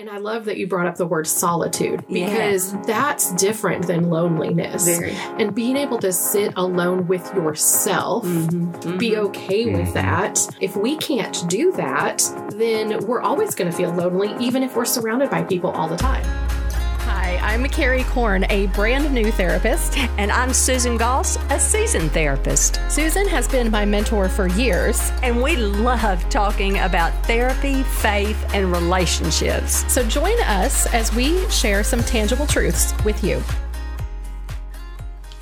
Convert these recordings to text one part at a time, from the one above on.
And I love that you brought up the word solitude Yeah. because that's different than loneliness. Very. And being able to sit alone with yourself, Mm-hmm. be okay with that. If we can't do that, then we're always going to feel lonely, even if we're surrounded by people all the time. I'm Carrie Korn, a brand new therapist. And I'm Susan Goss, a seasoned therapist. Susan has been my mentor for years. And we love talking about therapy, faith, and relationships. So join us as we share some tangible truths with you.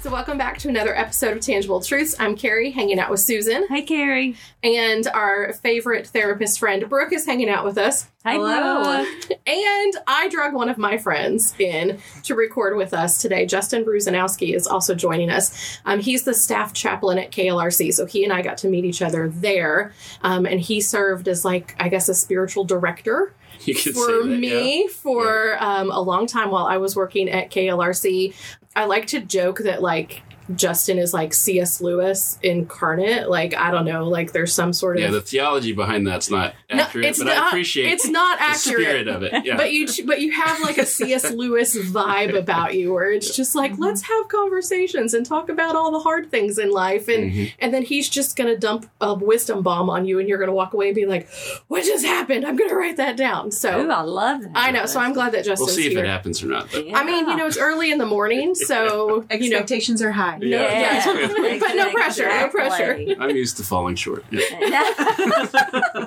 So, welcome back to another episode of Tangible Truths. I'm Carrie, hanging out with Susan, Hi, Carrie. and our favorite therapist friend, Brooke, is hanging out with us. Hey, Hello. Brooke. And I drug one of my friends in to record with us today. Justin Bruzanowski is also joining us. Um, he's the staff chaplain at KLRC, so he and I got to meet each other there. Um, and he served as, like, I guess, a spiritual director You could for say that, me for um, a long time while I was working at KLRC. I like to joke that like Justin is like C.S. Lewis incarnate. Like I don't know, like there's some sort Yeah, of yeah. The theology behind that's not No, accurate, it's but not- I appreciate it's not the accurate. spirit of it. Yeah, But you, but you have like a C.S. Lewis vibe about you, where it's just like Mm-hmm. let's have conversations and talk about all the hard things in life, and Mhm. and then he's just gonna dump a wisdom bomb on you, and you're gonna walk away and be like, "What just happened? I'm gonna write that down." So Ooh, I love that. I know. So I'm glad that we'll see if here. it happens or not. But I mean, you know, it's early in the morning, so you know. Expectations are high. Yeah. Yeah. But no pressure, no pressure. I'm used to falling short. Yeah,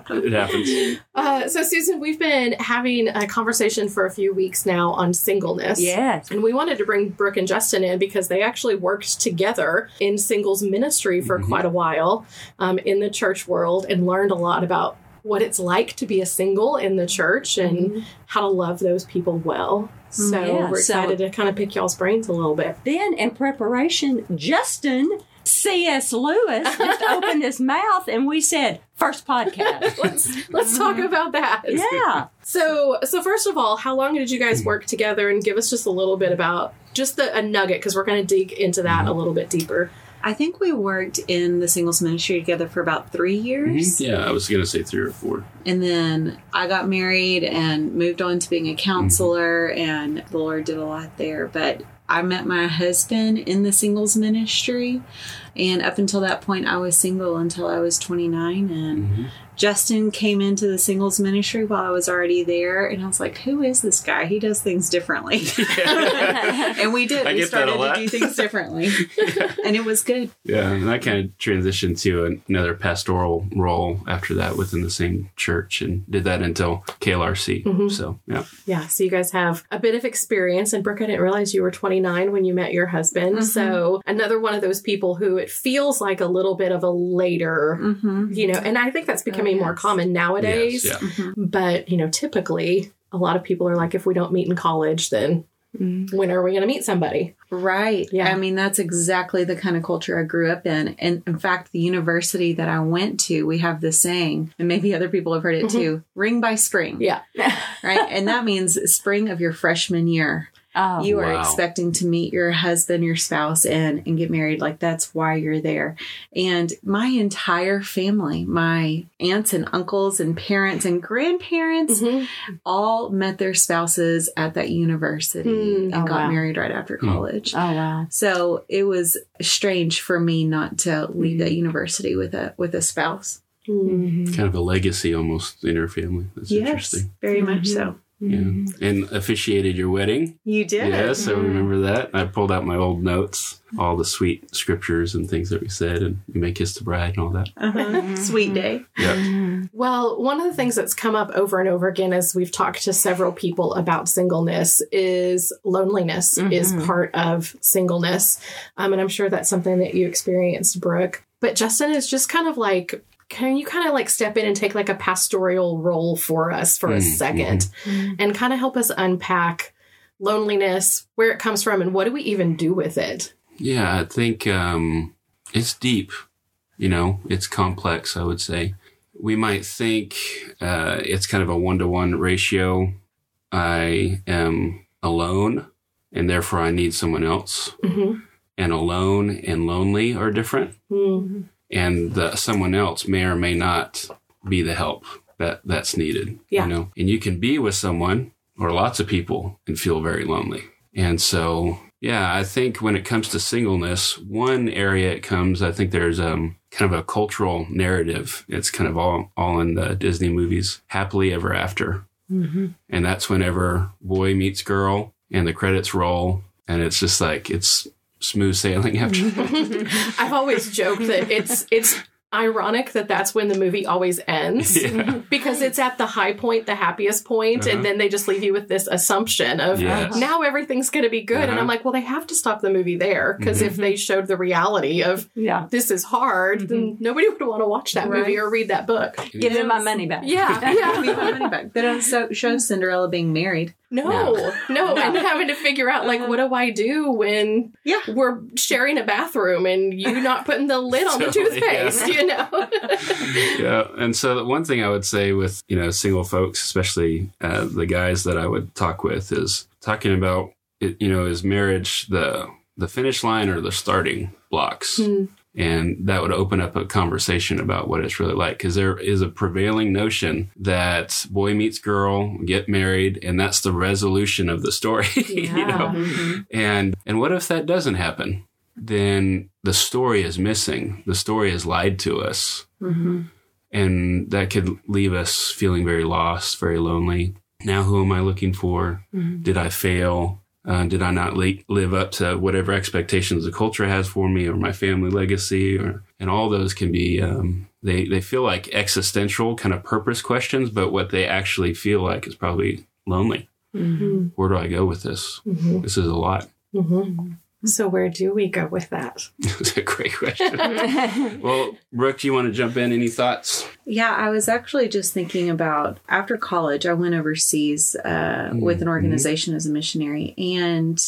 it happens. Uh, so, Susan, we've been having a conversation for a few weeks now on singleness. yes. And we wanted to bring Brooke and Justin in because they actually worked together in singles ministry for Mhm. quite a while um, in the church world and learned a lot about what it's like to be a single in the church and mm-hmm. how to love those people well. Mm, so Mm-hmm. Yeah, we're so- excited to kind of pick y'all's brains a little bit. Then, in preparation, Justin C.S. Lewis just opened his mouth and we said, first podcast. Let's let's talk mm-hmm. about that. yeah. So, so first of all, how long did you guys work together? And give us just a little bit about just the, a nugget because we're going to dig into that mm-hmm. a little bit deeper. I think we worked in the singles ministry together for about three mhm. years. Yeah, I was gonna say three or four. And then I got married and moved on to being a mhm. counselor, and the Lord did a lot there. But I met my husband in the singles ministry. And up until that point, I was single until I was 29. And Mhm. Justin came into the singles ministry while I was already there. And I was like, who is this guy? He does things differently. and we did. I we get that a started to do things differently. and it was good. Yeah, and I kind of transitioned to another pastoral role after that within the same church, and did that until KLRC. Mhm. So yeah, Yeah, so you guys have a bit of experience. And Brooke, I didn't realize you were 29 when you met your husband. Mhm. So another one of those people who it feels like a little bit of a later, Mm-hmm. you know, and I think that's becoming more yes. common nowadays. yes, yeah. But, you know, typically a lot of people are like, if we don't meet in college, then when are we going to meet somebody? Right. Yeah. I mean, that's exactly the kind of culture I grew up in. And in fact, the university that I went to, we have this saying, and maybe other people have heard it too ring by spring. Yeah. Right. and that means spring of your freshman year. Oh, you are wow. expecting to meet your husband, your spouse, and, and get married. Like that's why you're there. And my entire family, my aunts and uncles and parents and grandparents, Mhm. all met their spouses at that university Hmm. and Oh, got wow. married right after Hmm. college. oh wow. So it was strange for me not to leave that university with a with a spouse. Mm. kind of a legacy almost in your family. That's interesting. very much so. Yeah, and officiated your wedding. You did. Yes, I remember that. I pulled out my old notes, all the sweet scriptures and things that we said, and you may kiss the bride and all that. Uh-huh. Sweet day. Yeah. Well, one of the things that's come up over and over again as we've talked to several people about singleness is loneliness is Mhm. part of singleness. Um, and I'm sure that's something that you experienced, Brooke. But Justin is just kind of like, can you kind of like step in and take like a pastoral role for us for a Mm, 2nd and kind of help us unpack loneliness, where it comes from, and what do we even do with it? Yeah, I think um, it's deep. You know, it's complex. I would say we might think uh, it's kind of a one to one ratio. I am alone, and therefore I need someone else. Mm-hmm. And alone and lonely are different, Mm-hmm. And the, someone else may or may not be the help that that's needed. Yeah. You know, and you can be with someone or lots of people and feel very lonely. And so, yeah, I think when it comes to singleness, one area it comes, I think there's um, kind of a cultural narrative. It's kind of all, all in the Disney movies, happily ever after. And that's whenever boy meets girl and the credits roll and it's just like, it's smooth sailing after that. I've always joked that it's it's ironic that that's when the movie always ends Yeah. because it's at the high point, the happiest point, Uh-huh. and then they just leave you with this assumption of Yes. now everything's going to be good. And Uh-huh. Mm-hmm. I'm like, well, they have to stop the movie there because if they showed the reality of Yeah. this is hard, then nobody would want to watch that movie or read that book. Give them my money back. Yeah, Give me yeah. my money back. They don't show Cinderella being married. No, no, and having to figure out like, what do I do when Yeah. we're sharing a bathroom and you not putting the lid on the Totally, yeah. toothpaste? You know. yeah. And so the one thing I would say with, you know, single folks, especially uh, the guys that I would talk with is talking about, it, you know, is marriage the, the finish line or the starting blocks? Hmm. And that would open up a conversation about what it's really like. Cause there is a prevailing notion that boy meets girl, get married, and that's the resolution of the story. you know? Mhm. And and what if that doesn't happen? Then the story is missing. The story has lied to us. Mhm. And that could leave us feeling very lost, very lonely. Now, who am I looking for? Mhm. Did I fail? Uh, did I not li- live up to whatever expectations the culture has for me or my family legacy? Or and all those can be um, they they feel like existential kind of purpose questions, but what they actually feel like is probably lonely. Mhm. Where do I go with this? Mhm. This is a lot. Mhm. So where do we go with that? It's a great question. well, Brooke, do you want to jump in? Any thoughts? Yeah, I was actually just thinking about after college, I went overseas uh, with an organization as a missionary, and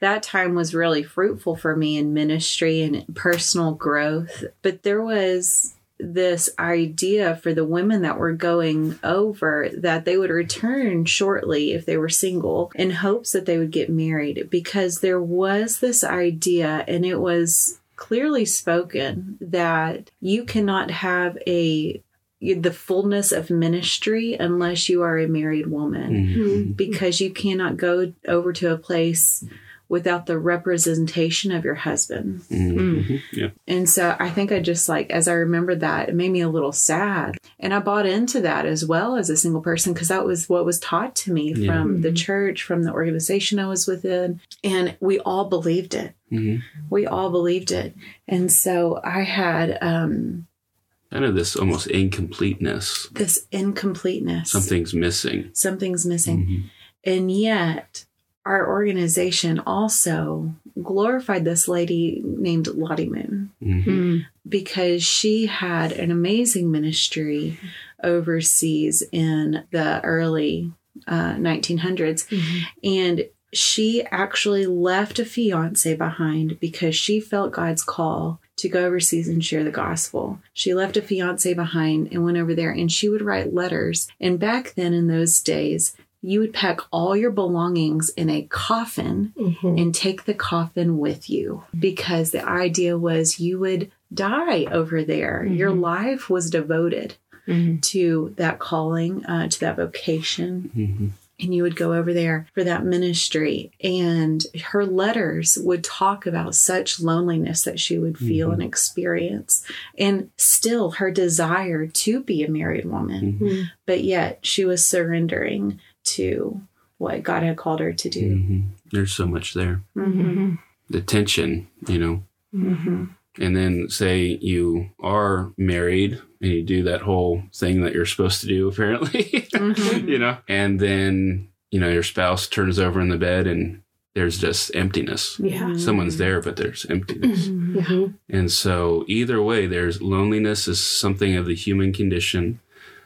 that time was really fruitful for me in ministry and personal growth. But there was this idea for the women that were going over that they would return shortly if they were single in hopes that they would get married because there was this idea and it was clearly spoken that you cannot have a the fullness of ministry unless you are a married woman Mm-hmm. because you cannot go over to a place without the representation of your husband. Mm-hmm. Yeah. And so I think I just like, as I remembered that, it made me a little sad. And I bought into that as well as a single person because that was what was taught to me Yeah. from the church, from the organization I was within. And we all believed it. hmm We all believed it. And so I had um, Kind of this almost incompleteness. this incompleteness. Something's missing. Something's missing. Mhm. And yet, our organization also glorified this lady named Lottie Moon Mhm. Mhm. because she had an amazing ministry overseas in the early uh, 1900s. And she actually left a fiance behind because she felt God's call to go overseas and share the gospel. She left a fiance behind and went over there and she would write letters. And back then in those days, you would pack all your belongings in a coffin Mhm. and take the coffin with you because the idea was you would die over there. Your life was devoted Mhm. to that calling, uh, to that vocation. Mhm. And you would go over there for that ministry. And her letters would talk about such loneliness that she would feel and experience. And still her desire to be a married woman. Mhm. But yet she was surrendering to what God had called her to do. Mhm. There's so much there. Mhm. The tension, you know. Mm-hmm. And then say you are married and you do that whole thing that you're supposed to do, apparently, Mhm. you know, and then, you know, your spouse turns over in the bed and there's just emptiness. Yeah. Someone's there, but there's emptiness. Mhm. And so, either way, there's loneliness is something of the human condition,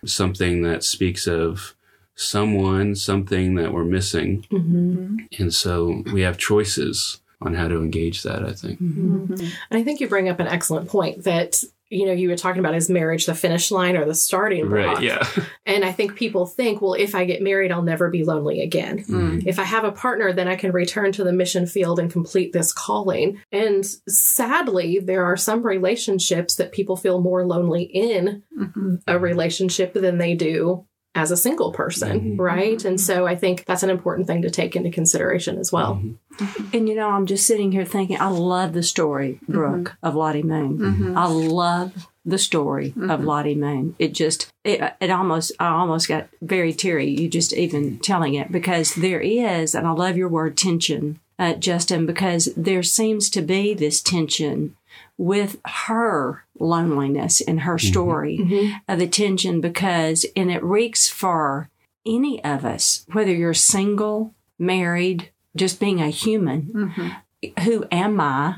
something that speaks of someone, something that we're missing. Mhm. And so, we have choices on how to engage that, I think. And I think you bring up an excellent point that you know you were talking about is marriage the finish line or the starting block. Right. Yeah. And I think people think, well, if I get married, I'll never be lonely again. Mm. If I have a partner, then I can return to the mission field and complete this calling. And sadly, there are some relationships that people feel more lonely in Mhm. a relationship than they do as a single person, mm-hmm. right? And mm-hmm. so I think that's an important thing to take into consideration as well. Mm-hmm. And you know, I'm just sitting here thinking, I love the story, Brooke, of Lottie Moon. I love the story of Lottie Moon. It just, it, it almost, I almost got very teary. You just even telling it because there is, and I love your word tension, uh, Justin, because there seems to be this tension with her loneliness and her mm-hmm. story mm-hmm. of attention because, and it reeks for any of us, whether you're single, married, just being a human, mm-hmm. who am I?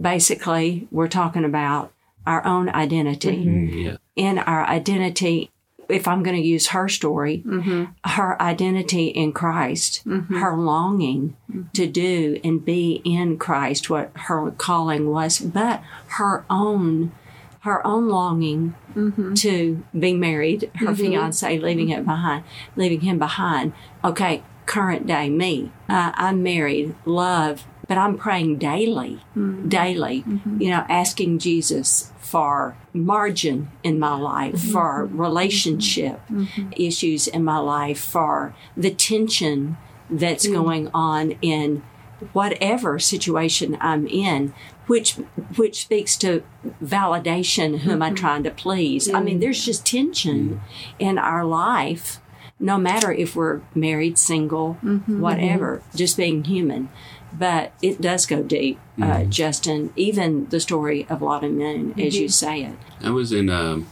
Basically, we're talking about our own identity. Yeah. In our identity, if I'm going to use her story, mm-hmm. her identity in Christ, mm-hmm. her longing to mm-hmm. do and be in Christ, what her calling was, but her own her own longing to be married, her fiance leaving it behind, leaving him behind. Okay, current day me, uh, I'm married, love, but I'm praying daily, mm-hmm. daily, mm-hmm. you know, asking Jesus for margin in my life, mm-hmm. for relationship issues in my life, for the tension that's going on in whatever situation I'm in, which which speaks to validation. Who am I trying to please? I mean, there's just tension in our life, no matter if we're married, single, whatever, just being human. But it does go deep, uh, Justin. Even the story of Lottie Moon, as you say it. I was in um,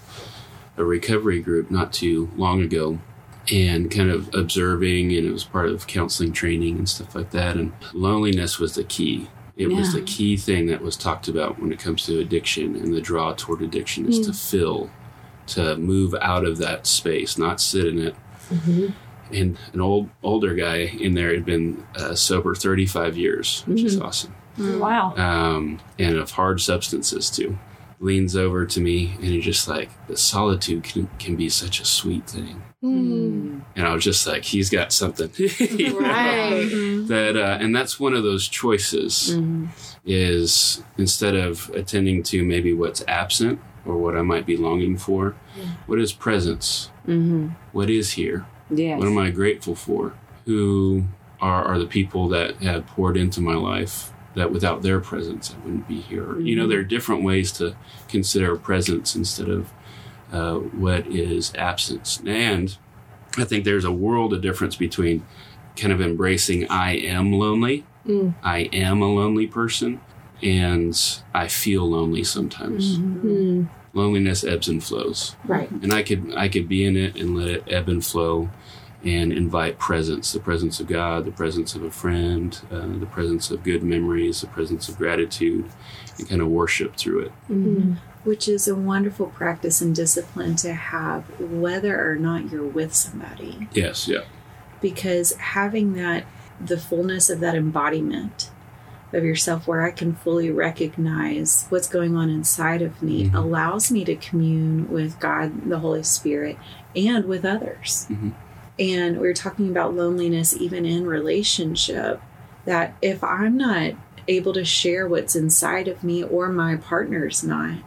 a recovery group not too long ago and kind of observing, and it was part of counseling training and stuff like that. And loneliness was the key. It was the key thing that was talked about when it comes to addiction and the draw toward addiction is to fill, to move out of that space, not sit in it. And an old older guy in there had been uh, sober 35 years, which is awesome Wow. um, and of hard substances too. Leans over to me and he's just like, the solitude can, can be such a sweet thing. And I was just like, he's got something. you know, Right. That, uh, and that's one of those choices is instead of attending to maybe what's absent or what I might be longing for, what is presence? Mm-hmm. What is here? Yes. What am I grateful for? Who are, are the people that have poured into my life that without their presence I wouldn't be here? You know, mm-hmm. there are different ways to consider presence instead of uh, what is absence. And I think there's a world of difference between kind of embracing I am lonely, mm. I am a lonely person, and I feel lonely sometimes. Mm-hmm. Loneliness ebbs and flows Right. and I could I could be in it and let it ebb and flow, and invite presence, the presence of God, the presence of a friend, uh, the presence of good memories, the presence of gratitude, and kind of worship through it. Mm-hmm. Mm-hmm. which is a wonderful practice and discipline to have whether or not you're with somebody Yes, yeah, because having that the fullness of that embodiment of yourself where I can fully recognize what's going on inside of me Mhm. allows me to commune with God, the Holy Spirit, and with others. Mhm. And we are talking about loneliness even in relationship that if I'm not able to share what's inside of me or my partner's not,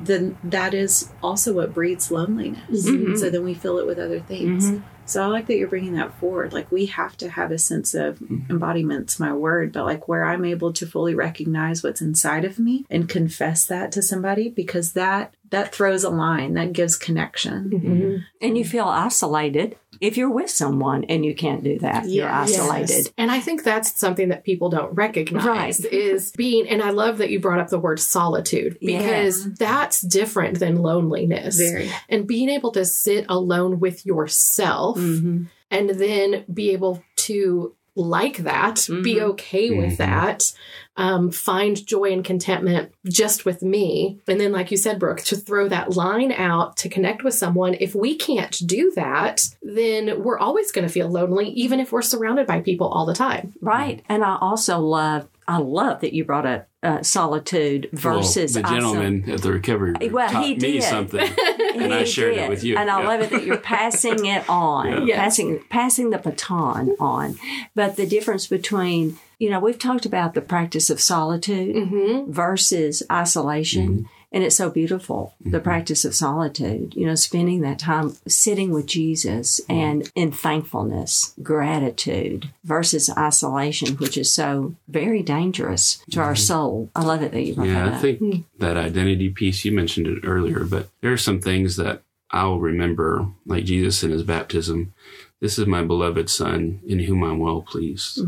then that is also what breeds loneliness. Mhm. So then we fill it with other things. Mhm. So I like that you're bringing that forward. Like we have to have a sense of mm-hmm. embodiment's my word, but like where I'm able to fully recognize what's inside of me and confess that to somebody because that that throws a line that gives connection. And you feel isolated if you're with someone and you can't do that. You're isolated. Yes. And I think that's something that people don't recognize Right. is being, and I love that you brought up the word solitude because that's different than loneliness. Very. And being able to sit alone with yourself Mm-hmm. and then be able to like that, be Mhm. okay with Mhm. that, um, find joy and contentment just with me. And then, like you said, Brooke, to throw that line out to connect with someone. If we can't do that, then we're always going to feel lonely, even if we're surrounded by people all the time. Right. And I also love, I love that you brought up uh, solitude versus well, the iso- gentleman at the recovery group Well, taught he me something, and I shared did. it with you. And I Yeah. love it that you're passing it on, Yeah. Yes. passing passing the baton on. But the difference between, you know, we've talked about the practice of solitude Mm-hmm. versus isolation. And it's so beautiful, the mm-hmm. practice of solitude, you know, spending that time sitting with Jesus mm-hmm. and in thankfulness, gratitude versus isolation, which is so very dangerous to our mm-hmm. soul. I love it that you brought Yeah, that I up. think mm. that identity piece, you mentioned it earlier, but there are some things that I'll remember, like Jesus in his baptism. This is my beloved son in whom I'm well pleased.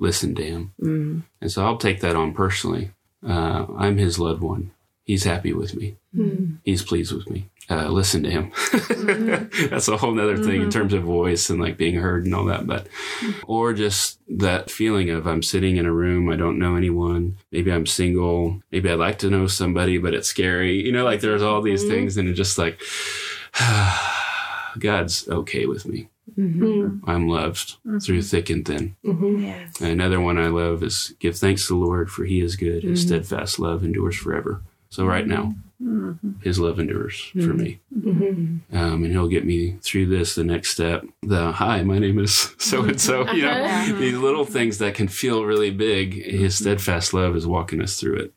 Listen to him. Mm. And so I'll take that on personally. Uh, I'm his loved one. He's happy with me. Hmm. He's pleased with me. Uh, listen to him. That's a whole nother thing in mm-hmm. terms of voice and like being heard and all that. But, hmm. or just that feeling of I'm sitting in a room, I don't know anyone. Maybe I'm single. Maybe I'd like to know somebody, but it's scary. You know, like there's all these mm-hmm. things and it's just like, God's okay with me. Mm-hmm. I'm loved through thick and thin. Yes. Another one I love is give thanks to the Lord for he is good. His steadfast love endures forever. So right now, mm-hmm. his love endures for mm-hmm. me. Mm-hmm. Um, and he'll get me through this, the next step. The hi, my name is so and so. You know, these little things that can feel really big. His steadfast love is walking us through it.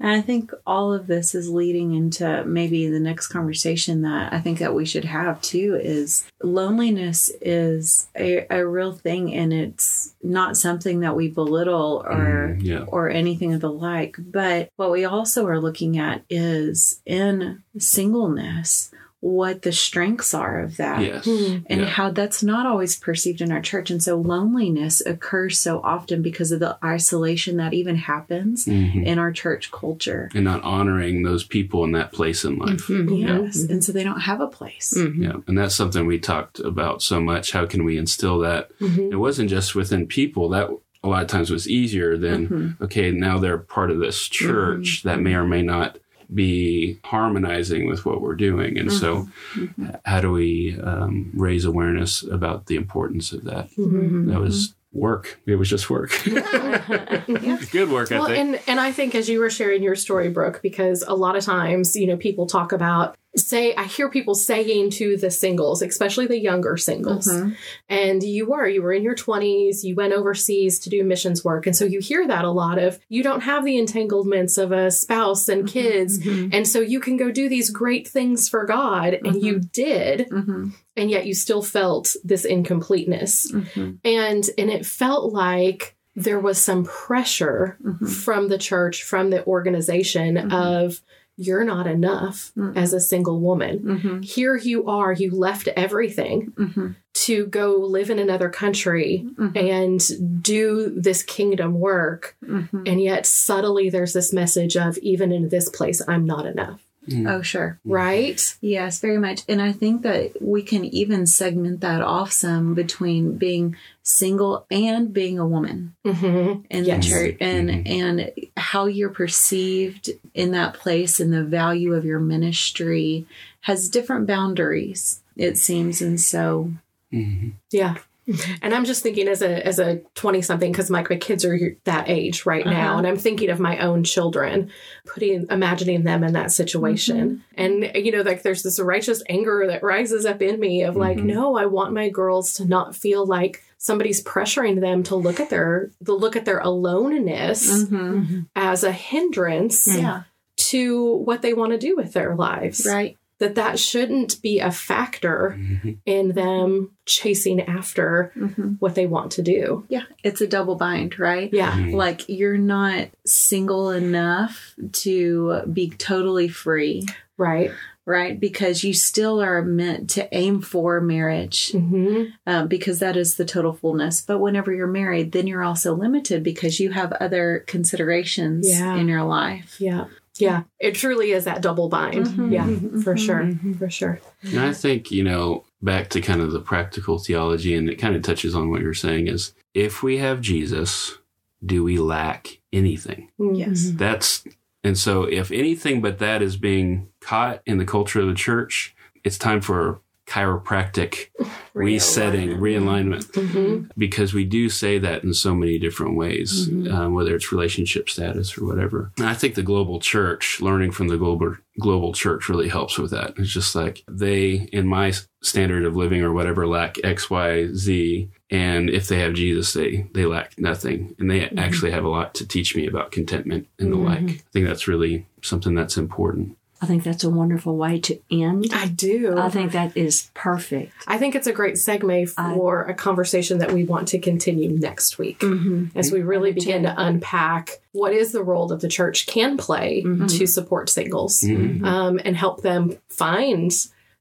And I think all of this is leading into maybe the next conversation that I think that we should have too is loneliness is a, a real thing and it's not something that we belittle or Mm, yeah. or anything of the like. But what we also are looking at is in singleness what the strengths are of that Yes. Hmm. and Yeah. how that's not always perceived in our church. And so loneliness occurs so often because of the isolation that even happens Mhm. in our church culture. And not honoring those people in that place in life. Mm-hmm. Yes. Mm-hmm. And so they don't have a place. Mm-hmm. Yeah. And that's something we talked about so much. How can we instill that? It wasn't just within people. That a lot of times was easier than, okay, now they're part of this church that may or may not be harmonizing with what we're doing. And so, mm-hmm. Mm-hmm. how do we um, raise awareness about the importance of that? Mm-hmm. That was work. It was just work. Good work, I think. and and I think as you were sharing your story, Brooke, because a lot of times, you know, people talk about say I hear people saying to the singles, especially the younger singles, Mm-hmm. and you were you were in your twenties, you went overseas to do missions work, and so you hear that a lot of you don't have the entanglements of a spouse and Mm-hmm. kids, and so you can go do these great things for God, and you did, Mm-hmm. and yet you still felt this incompleteness Mm-hmm. and and it felt like there was some pressure Mm-hmm. from the church from the organization of you're not enough as a single woman Mm-hmm. here you are you left everything Mhm. to go live in another country Mm-hmm. and do this kingdom work Mm-hmm. and yet subtly there's this message of even in this place i'm not enough Oh, sure. right Yes, very much. And I think that we can even segment that off some between being single and being a woman mm-hmm. in Yes. the church and and how you're perceived in that place and the value of your ministry has different boundaries, it seems. And so Mhm. Yeah. And I'm just thinking as a as a 20 something because my, my kids are that age right now Uh-huh. and I'm thinking of my own children putting imagining them in that situation and you know like there's this righteous anger that rises up in me of like Mhm. no I want my girls to not feel like somebody's pressuring them to look at their the look at their aloneness Mhm. as a hindrance yeah, to what they want to do with their lives right. That that shouldn't be a factor Mhm. in them chasing after hmm what they want to do. Yeah, it's a double bind, right? Yeah. Mhm. Like you're not single enough to be totally free, Right. right? Because you still are meant to aim for marriage hmm um, because that is the total fullness. But whenever you're married, then you're also limited because you have other considerations Yeah. in your life. Yeah. Yeah. It truly is that double bind. Mhm. Yeah. For Mhm. sure. For sure. And I think, you know, back to kind of the practical theology, and it kind of touches on what you're saying is if we have Jesus, do we lack anything? Yes. Mhm. That's, and so if anything but that is being caught in the culture of the church, it's time for chiropractic resetting, realignment, Mm-hmm. because we do say that in so many different ways, Mm-hmm. um, whether it's relationship status or whatever. And I think the global church, learning from the global global church, really helps with that. It's just like they, in my standard of living or whatever, lack X, Y, Z, and if they have Jesus, they they lack nothing, and they actually have a lot to teach me about contentment and the like. I think that's really something that's important. I think that's a wonderful way to end. I do. I think that is perfect. I think it's a great segue for a conversation that we want to continue next week mm-hmm. as we really begin to unpack what is the role that the church can play mm-hmm. to support singles mm-hmm. um, and help them find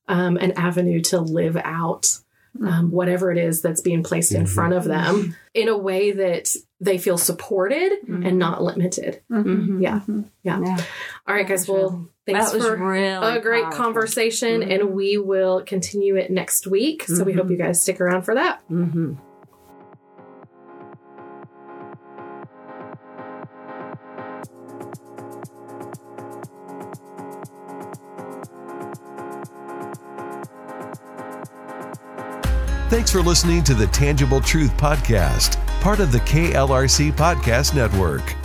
um, an avenue to live out um, whatever it is that's being placed in front of them in a way that they feel supported and not limited. Yeah. yeah. Yeah. All right, guys. Well, thanks That was for really a great powerful. conversation, and we will continue it next week. So we hope you guys stick around for that. Mm-hmm. Thanks for listening to the Tangible Truth Podcast, part of the KLRC Podcast Network.